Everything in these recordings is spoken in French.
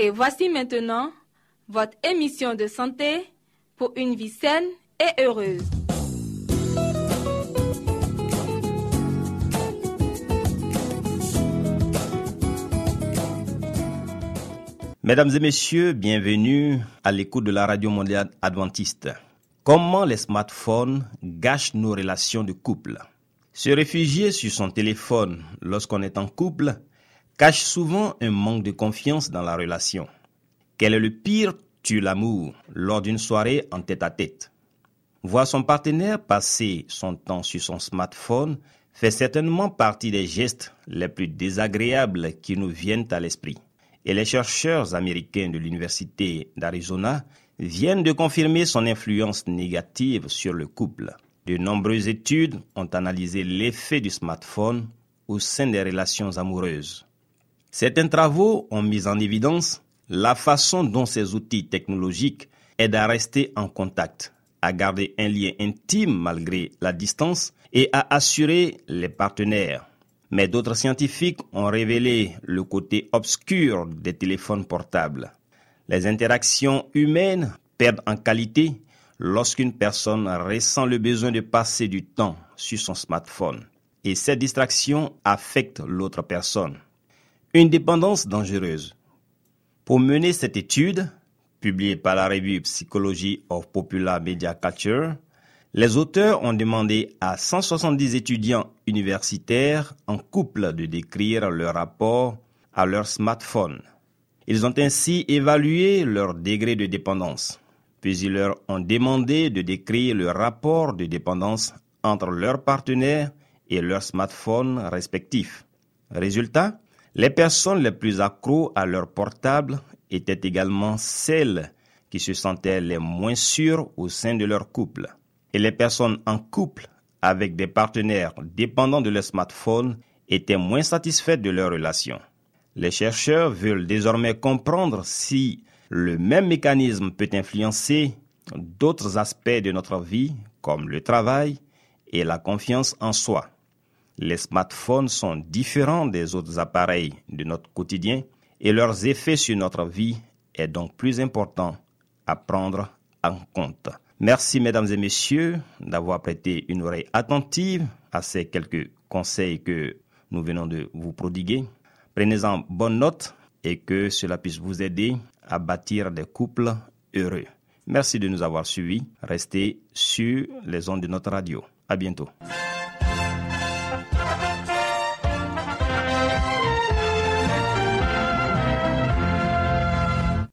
Et voici maintenant votre émission de santé pour une vie saine et heureuse. Mesdames et messieurs, bienvenue à l'écoute de la Radio mondiale adventiste. Comment les smartphones gâchent nos relations de couple? Se réfugier sur son téléphone lorsqu'on est en couple cache souvent un manque de confiance dans la relation. Quel est le pire tue l'amour lors d'une soirée en tête-à-tête Voir son partenaire passer son temps sur son smartphone fait certainement partie des gestes les plus désagréables qui nous viennent à l'esprit. Et les chercheurs américains de l'Université d'Arizona viennent de confirmer son influence négative sur le couple. De nombreuses études ont analysé l'effet du smartphone au sein des relations amoureuses. Certains travaux ont mis en évidence la façon dont ces outils technologiques aident à rester en contact, à garder un lien intime malgré la distance et à assurer les partenaires. Mais d'autres scientifiques ont révélé le côté obscur des téléphones portables. Les interactions humaines perdent en qualité lorsqu'une personne ressent le besoin de passer du temps sur son smartphone. Et cette distraction affecte l'autre personne. Une dépendance dangereuse. Pour mener cette étude, publiée par la revue Psychology of Popular Media Culture, les auteurs ont demandé à 170 étudiants universitaires en couple de décrire leur rapport à leur smartphone. Ils ont ainsi évalué leur degré de dépendance, puis ils leur ont demandé de décrire le rapport de dépendance entre leurs partenaires et leurs smartphones respectifs. Résultat, les personnes les plus accros à leur portable étaient également celles qui se sentaient les moins sûres au sein de leur couple. Et les personnes en couple avec des partenaires dépendants de leur smartphone étaient moins satisfaites de leur relation. Les chercheurs veulent désormais comprendre si le même mécanisme peut influencer d'autres aspects de notre vie, comme le travail et la confiance en soi. Les smartphones sont différents des autres appareils de notre quotidien et leurs effets sur notre vie est donc plus important à prendre en compte. Merci mesdames et messieurs d'avoir prêté une oreille attentive à ces quelques conseils que nous venons de vous prodiguer. Prenez-en bonne note et que cela puisse vous aider à bâtir des couples heureux. Merci de nous avoir suivis. Restez sur les ondes de notre radio. À bientôt.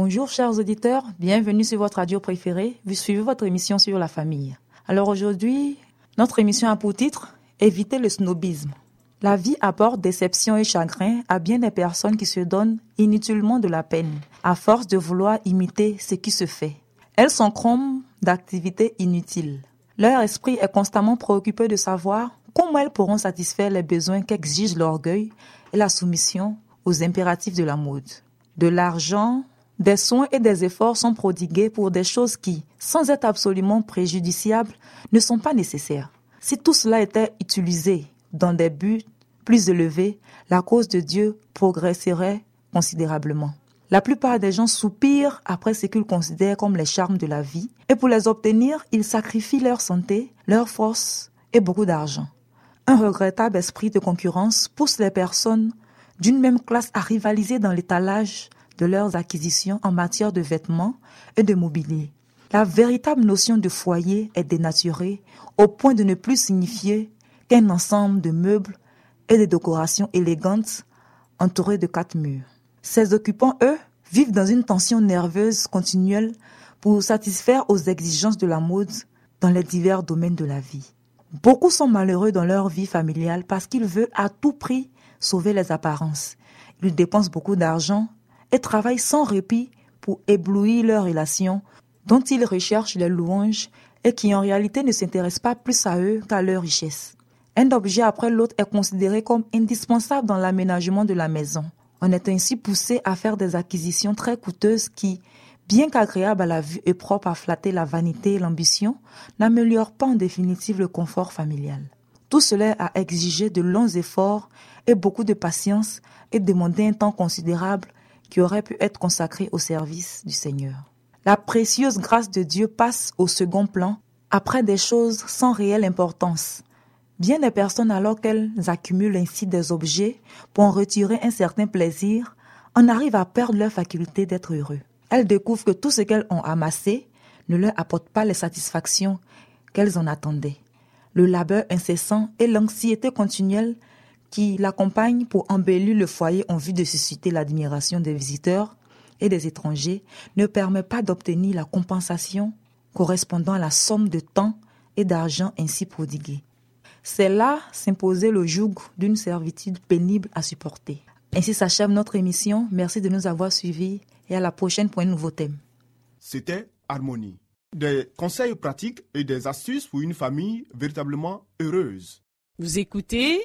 Bonjour chers auditeurs, bienvenue sur votre radio préférée. Vous suivez votre émission sur la famille. Alors aujourd'hui, notre émission a pour titre Éviter le snobisme. La vie apporte déception et chagrin à bien des personnes qui se donnent inutilement de la peine, à force de vouloir imiter ce qui se fait. Elles s'encombrent d'activités inutiles. Leur esprit est constamment préoccupé de savoir comment elles pourront satisfaire les besoins qu'exigent l'orgueil et la soumission aux impératifs de la mode. De l'argent, des soins et des efforts sont prodigués pour des choses qui, sans être absolument préjudiciables, ne sont pas nécessaires. Si tout cela était utilisé dans des buts plus élevés, la cause de Dieu progresserait considérablement. La plupart des gens soupirent après ce qu'ils considèrent comme les charmes de la vie, et pour les obtenir, ils sacrifient leur santé, leur force et beaucoup d'argent. Un regrettable esprit de concurrence pousse les personnes d'une même classe à rivaliser dans l'étalage de leurs acquisitions en matière de vêtements et de mobilier. La véritable notion de foyer est dénaturée au point de ne plus signifier qu'un ensemble de meubles et de décorations élégantes entourés de quatre murs. Ces occupants, eux, vivent dans une tension nerveuse continuelle pour satisfaire aux exigences de la mode dans les divers domaines de la vie. Beaucoup sont malheureux dans leur vie familiale parce qu'ils veulent à tout prix sauver les apparences. Ils dépensent beaucoup d'argent et travaillent sans répit pour éblouir leurs relations dont ils recherchent les louanges et qui en réalité ne s'intéressent pas plus à eux qu'à leur richesse. Un objet après l'autre est considéré comme indispensable dans l'aménagement de la maison. On est ainsi poussé à faire des acquisitions très coûteuses qui, bien qu'agréables à la vue et propres à flatter la vanité et l'ambition, n'améliorent pas en définitive le confort familial. Tout cela a exigé de longs efforts et beaucoup de patience et demandé un temps considérable qui aurait pu être consacré au service du Seigneur. La précieuse grâce de Dieu passe au second plan après des choses sans réelle importance, Bien des personnes, alors qu'elles accumulent ainsi des objets pour en retirer un certain plaisir, en arrivent à perdre leur faculté d'être heureux. Elles découvrent que tout ce qu'elles ont amassé ne leur apporte pas les satisfactions qu'elles en attendaient. Le labeur incessant et l'anxiété continuelle qui l'accompagnent pour embellir le foyer en vue de susciter l'admiration des visiteurs et des étrangers ne permet pas d'obtenir la compensation correspondant à la somme de temps et d'argent ainsi prodiguée. C'est là s'imposer le joug d'une servitude pénible à supporter. Ainsi s'achève notre émission. Merci de nous avoir suivis et à la prochaine pour un nouveau thème. C'était Harmonie. Des conseils pratiques et des astuces pour une famille véritablement heureuse. Vous écoutez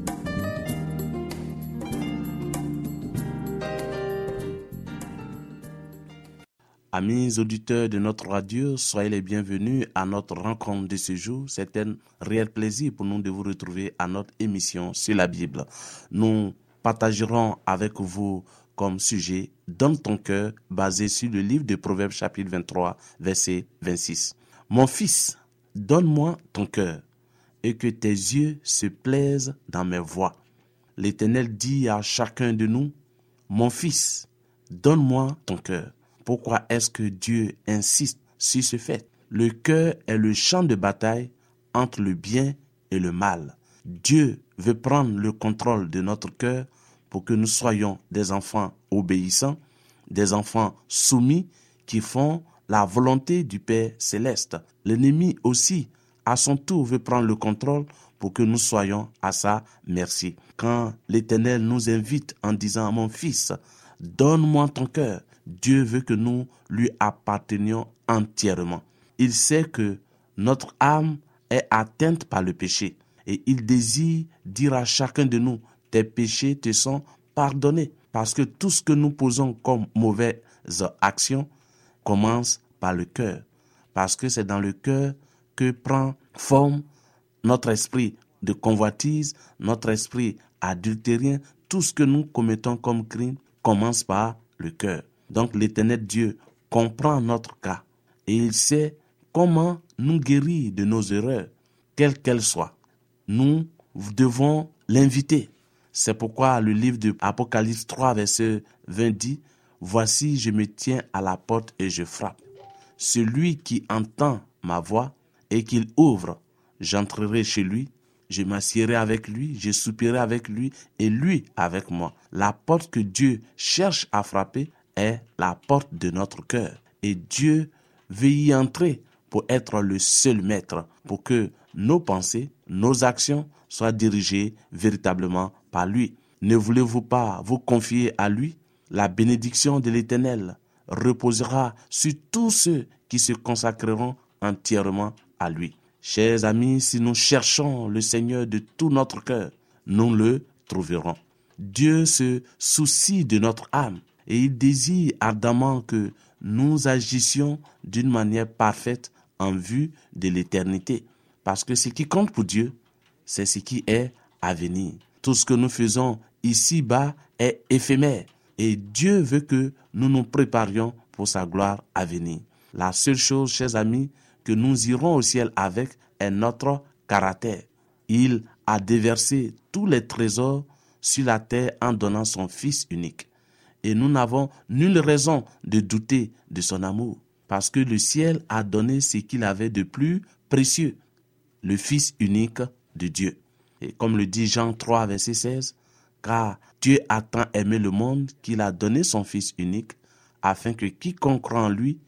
Amis auditeurs de notre radio, soyez les bienvenus à notre rencontre de ce jour. C'est un réel plaisir pour nous de vous retrouver à notre émission sur la Bible. Nous partagerons avec vous comme sujet Donne ton cœur, basé sur le livre de Proverbes chapitre 23, verset 26. Mon fils, Donne-moi ton cœur, et que tes yeux se plaisent dans mes voies. L'Éternel dit à chacun de nous, Mon fils, donne-moi ton cœur. Pourquoi est-ce que Dieu insiste sur ce fait? Le cœur est le champ de bataille entre le bien et le mal. Dieu veut prendre le contrôle de notre cœur pour que nous soyons des enfants obéissants, des enfants soumis qui font la volonté du Père céleste. L'ennemi aussi, à son tour, veut prendre le contrôle pour que nous soyons à sa merci. Quand l'Éternel nous invite en disant à mon fils, donne-moi ton cœur, Dieu veut que nous lui appartenions entièrement. Il sait que notre âme est atteinte par le péché et il désire dire à chacun de nous, tes péchés te sont pardonnés parce que tout ce que nous posons comme mauvaises actions commence par le cœur, parce que c'est dans le cœur que prend forme notre esprit de convoitise, notre esprit adultérien, tout ce que nous commettons comme crime commence par le cœur. Donc l'éternel Dieu comprend notre cas et il sait comment nous guérir de nos erreurs, quelles qu'elles soient. nous devons l'inviter. C'est pourquoi le livre de Apocalypse 3, verset 20 dit, Voici, je me tiens à la porte et je frappe. Celui qui entend ma voix et qu'il ouvre, j'entrerai chez lui, je m'assierai avec lui, je soupirai avec lui et lui avec moi. La porte que Dieu cherche à frapper est la porte de notre cœur. Et Dieu veut y entrer pour être le seul maître, pour que nos pensées, nos actions soient dirigées véritablement par lui. Ne voulez-vous pas vous confier à lui? La bénédiction de l'Éternel reposera sur tous ceux qui se consacreront entièrement à lui. Chers amis, si nous cherchons le Seigneur de tout notre cœur, nous le trouverons. Dieu se soucie de notre âme et il désire ardemment que nous agissions d'une manière parfaite en vue de l'éternité. Parce que ce qui compte pour Dieu, c'est ce qui est à venir. Tout ce que nous faisons ici-bas est éphémère. Et Dieu veut que nous nous préparions pour sa gloire à venir. La seule chose, chers amis, que nous irons au ciel avec est notre caractère. Il a déversé tous les trésors sur la terre en donnant son Fils unique. Et nous n'avons nulle raison de douter de son amour, parce que le ciel a donné ce qu'il avait de plus précieux, le Fils unique de Dieu. Et comme le dit Jean 3, verset 16, car Dieu a tant aimé le monde qu'il a donné son Fils unique, afin que quiconque croit en lui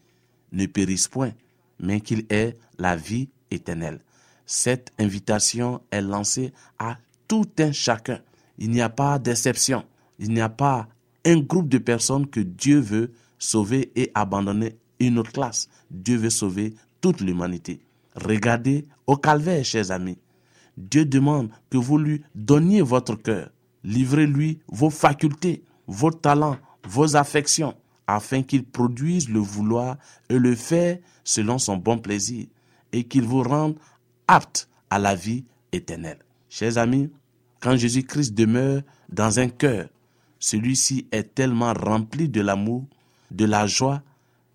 ne périsse point, mais qu'il ait la vie éternelle. Cette invitation est lancée à tout un chacun. Il n'y a pas d'exception. Il n'y a pas un groupe de personnes que Dieu veut sauver et abandonner une autre classe. Dieu veut sauver toute l'humanité. Regardez au calvaire, chers amis. Dieu demande que vous lui donniez votre cœur. Livrez-lui vos facultés, vos talents, vos affections, afin qu'il produise le vouloir et le faire selon son bon plaisir, et qu'il vous rende apte à la vie éternelle. Chers amis, quand Jésus-Christ demeure dans un cœur, celui-ci est tellement rempli de l'amour, de la joie,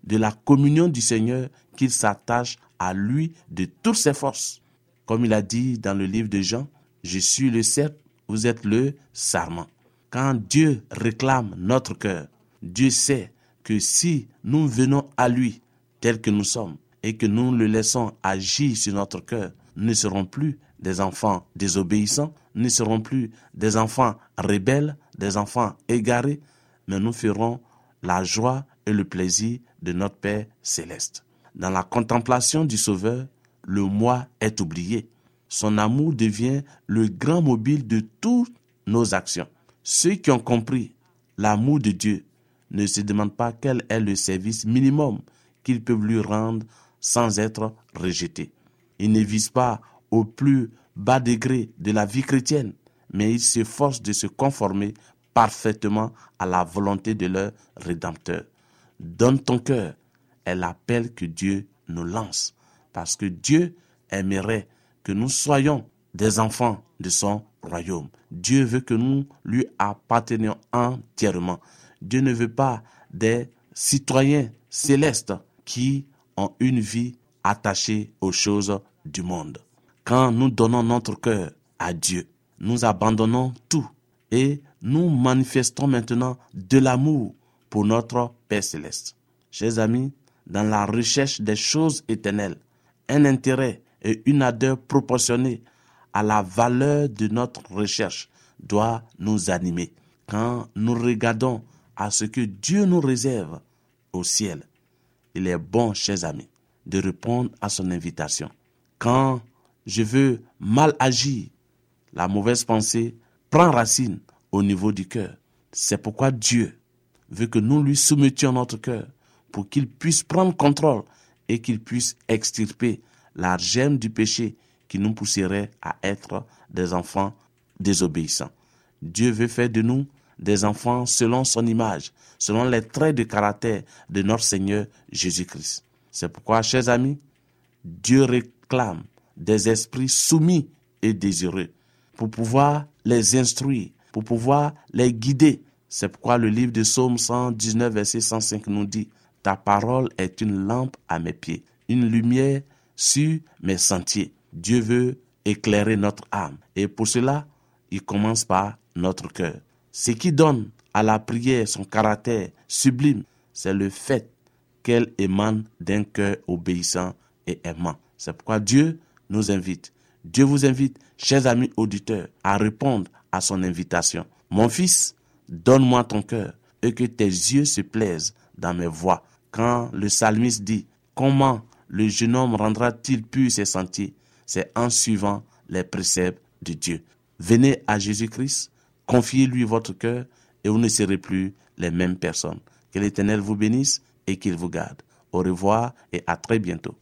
de la communion du Seigneur qu'il s'attache à lui de toutes ses forces. Comme il a dit dans le livre de Jean, je suis le cerf, vous êtes le sarment. Quand Dieu réclame notre cœur, Dieu sait que si nous venons à lui tel que nous sommes et que nous le laissons agir sur notre cœur, nous ne serons plus des enfants désobéissants, nous ne serons plus des enfants rebelles, des enfants égarés, mais nous ferons la joie et le plaisir de notre Père céleste. Dans la contemplation du Sauveur, le moi est oublié. Son amour devient le grand mobile de toutes nos actions. Ceux qui ont compris l'amour de Dieu ne se demandent pas quel est le service minimum qu'ils peuvent lui rendre sans être rejetés. Ils ne visent pas au plus bas degré de la vie chrétienne, mais ils s'efforcent de se conformer parfaitement à la volonté de leur Rédempteur. Donne ton cœur est l'appel que Dieu nous lance, parce que Dieu aimerait que nous soyons des enfants de son royaume. Dieu veut que nous lui appartenions entièrement. Dieu ne veut pas des citoyens célestes qui ont une vie attachée aux choses du monde. Quand nous donnons notre cœur à Dieu, nous abandonnons tout et nous manifestons maintenant de l'amour pour notre Père céleste. Chers amis, dans la recherche des choses éternelles, un intérêt et une ardeur proportionnée à la valeur de notre recherche doit nous animer. Quand nous regardons à ce que Dieu nous réserve au ciel, il est bon, chers amis, de répondre à son invitation. Quand je veux mal agir, la mauvaise pensée prend racine au niveau du cœur. C'est pourquoi Dieu veut que nous lui soumettions notre cœur pour qu'il puisse prendre contrôle et qu'il puisse extirper la gemme du péché qui nous pousserait à être des enfants désobéissants. Dieu veut faire de nous des enfants selon son image, selon les traits de caractère de notre Seigneur Jésus-Christ. C'est pourquoi, chers amis, Dieu réclame des esprits soumis et désireux pour pouvoir les instruire, pour pouvoir les guider. C'est pourquoi le livre de Psaume 119, verset 105 nous dit, Ta parole est une lampe à mes pieds, une lumière sur mes sentiers. Dieu veut éclairer notre âme. Et pour cela, il commence par notre cœur. Ce qui donne à la prière son caractère sublime, c'est le fait qu'elle émane d'un cœur obéissant et aimant. C'est pourquoi Dieu nous invite. Dieu vous invite, chers amis auditeurs, à répondre à son invitation. Mon fils, donne-moi ton cœur et que tes yeux se plaisent dans mes voies. Quand le psalmiste dit, comment le jeune homme rendra-t-il pur ses sentiers? C'est en suivant les préceptes de Dieu. Venez à Jésus-Christ, confiez-lui votre cœur et vous ne serez plus les mêmes personnes. Que l'Éternel vous bénisse et qu'il vous garde. Au revoir et à très bientôt.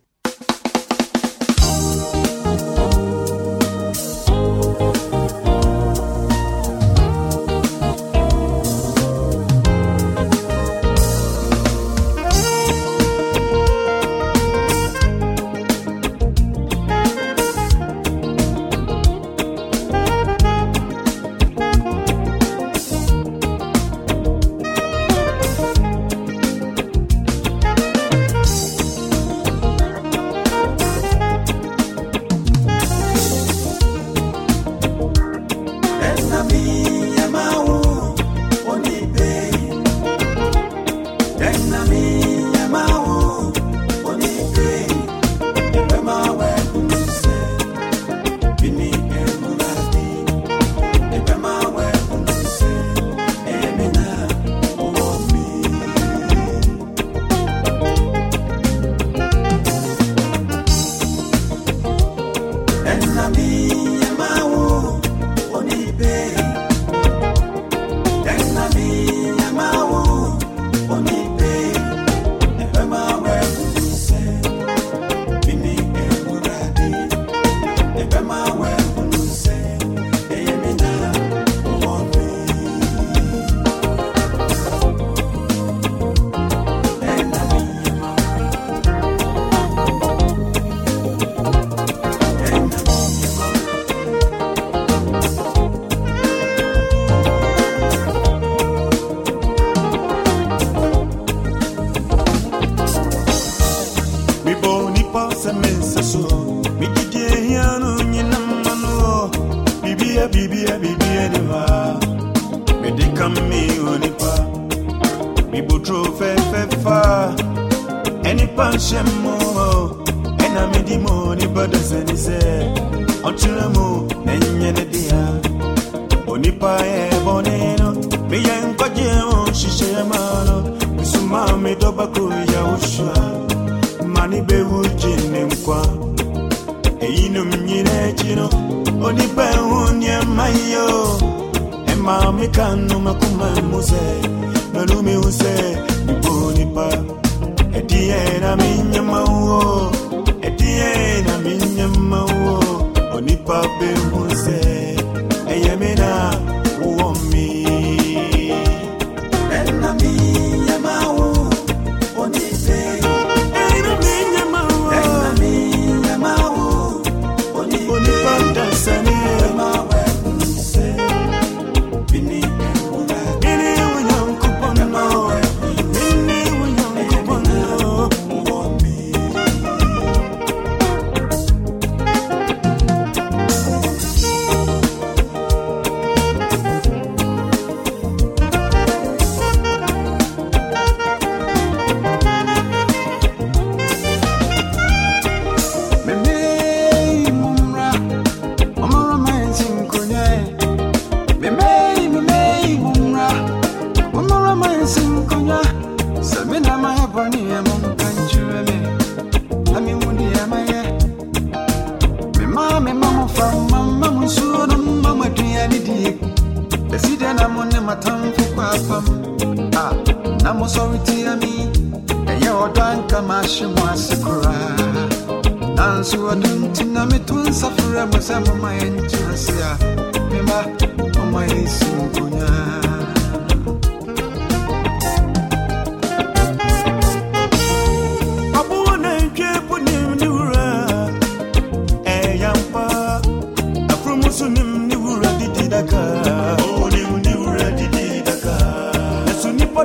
chino onipe unye mayo. Ema mikano makuma muse melumi use nipunipa etie na minye mauo etie na minye mauo onipa be muse.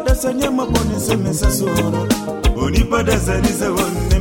nipadasa nyama ponese mesasoro onipadasa nisawone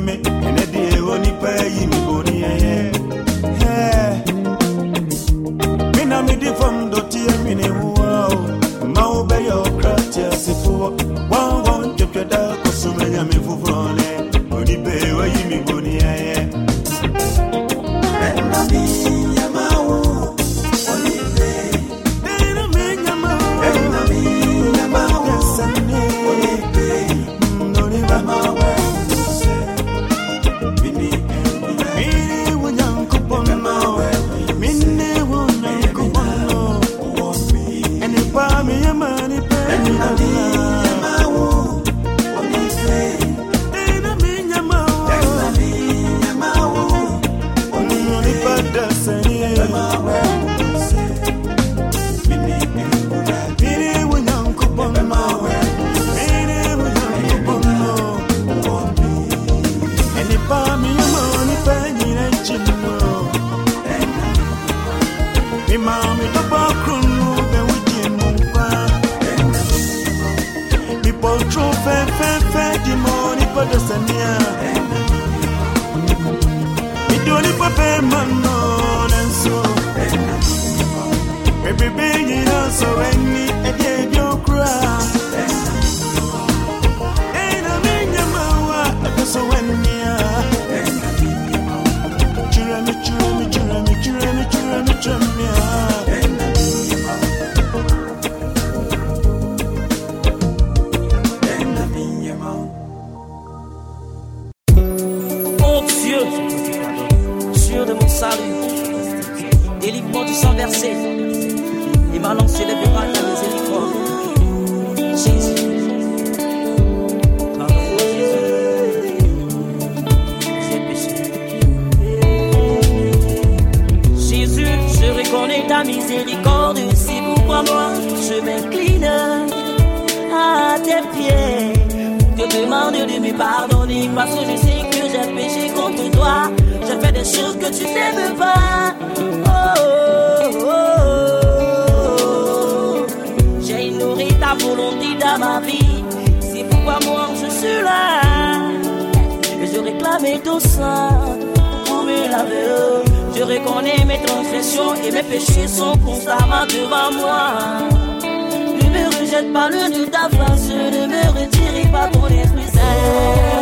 salut, délivre-moi du sang versé, et ma langue célébrera ta miséricorde. Jésus, Jésus. Je reconnais ta miséricorde, c'est pourquoi moi je m'incline à tes pieds. Te demande de me pardonner parce que je sais que j'ai péché contre toi. Des choses que tu n'aimes pas. Oh, oh, oh. J'ai ignoré ta volonté dans ma vie. C'est pourquoi moi je suis là. Et je réclame ton sang pour me laver. Je reconnais mes transgressions et mes péchés sont constamment devant moi. Ne me rejette pas le de ta face, ne me retire pas ton esprit saint.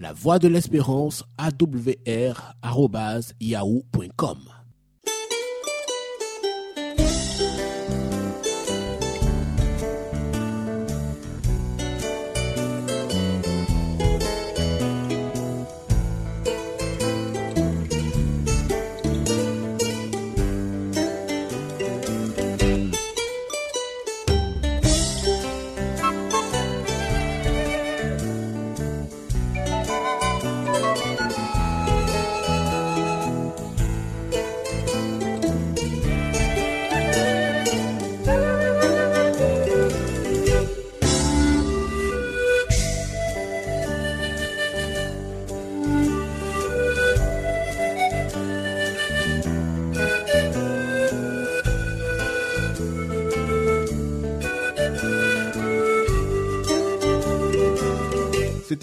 La voix de l'espérance awr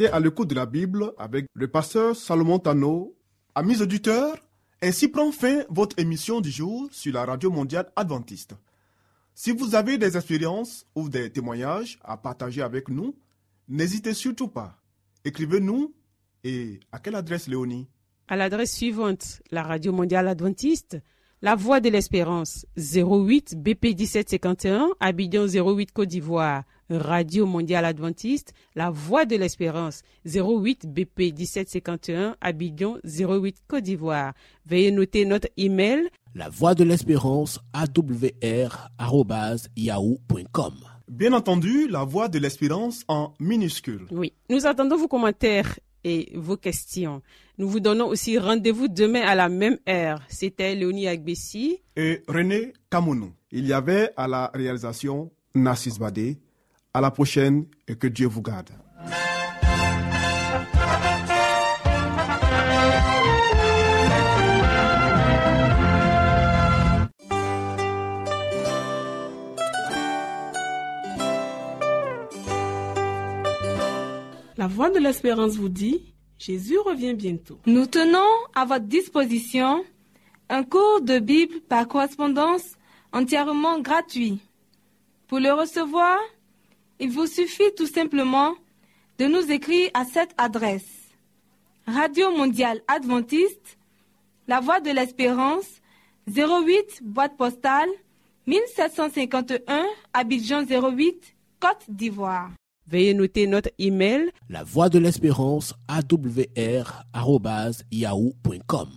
À l'écoute de la Bible avec le pasteur Salomon Tano. Amis auditeurs, ainsi prend fin votre émission du jour sur la radio mondiale adventiste. Si vous avez des expériences ou des témoignages à partager avec nous, n'hésitez surtout pas. Écrivez-nous et à quelle adresse Léonie? À l'adresse suivante, la Radio Mondiale Adventiste, La Voix de l'Espérance, 08 BP 1751, Abidjan 08 Côte d'Ivoire. Radio Mondiale Adventiste, La Voix de l'Espérance, 08 BP 1751, Abidjan 08 Côte d'Ivoire. Veuillez noter notre email La voix de l'espérance awr arobase yahoo.com. Bien entendu, la voix de l'espérance en minuscule. Oui, nous attendons vos commentaires et vos questions. Nous vous donnons aussi rendez-vous demain à la même heure. C'était Léonie Agbessi. Et René Kamounou. Il y avait à la réalisation Nassis Badé. À la prochaine et que Dieu vous garde. La voix de l'espérance vous dit, Jésus revient bientôt. Nous tenons à votre disposition un cours de Bible par correspondance entièrement gratuit. Pour le recevoir, il vous suffit tout simplement de nous écrire à cette adresse. Radio Mondiale Adventiste, La Voix de l'Espérance, 08 boîte postale 1751 Abidjan 08 Côte d'Ivoire. Veuillez noter notre email La voix de l'espérance awr@yahoo.com.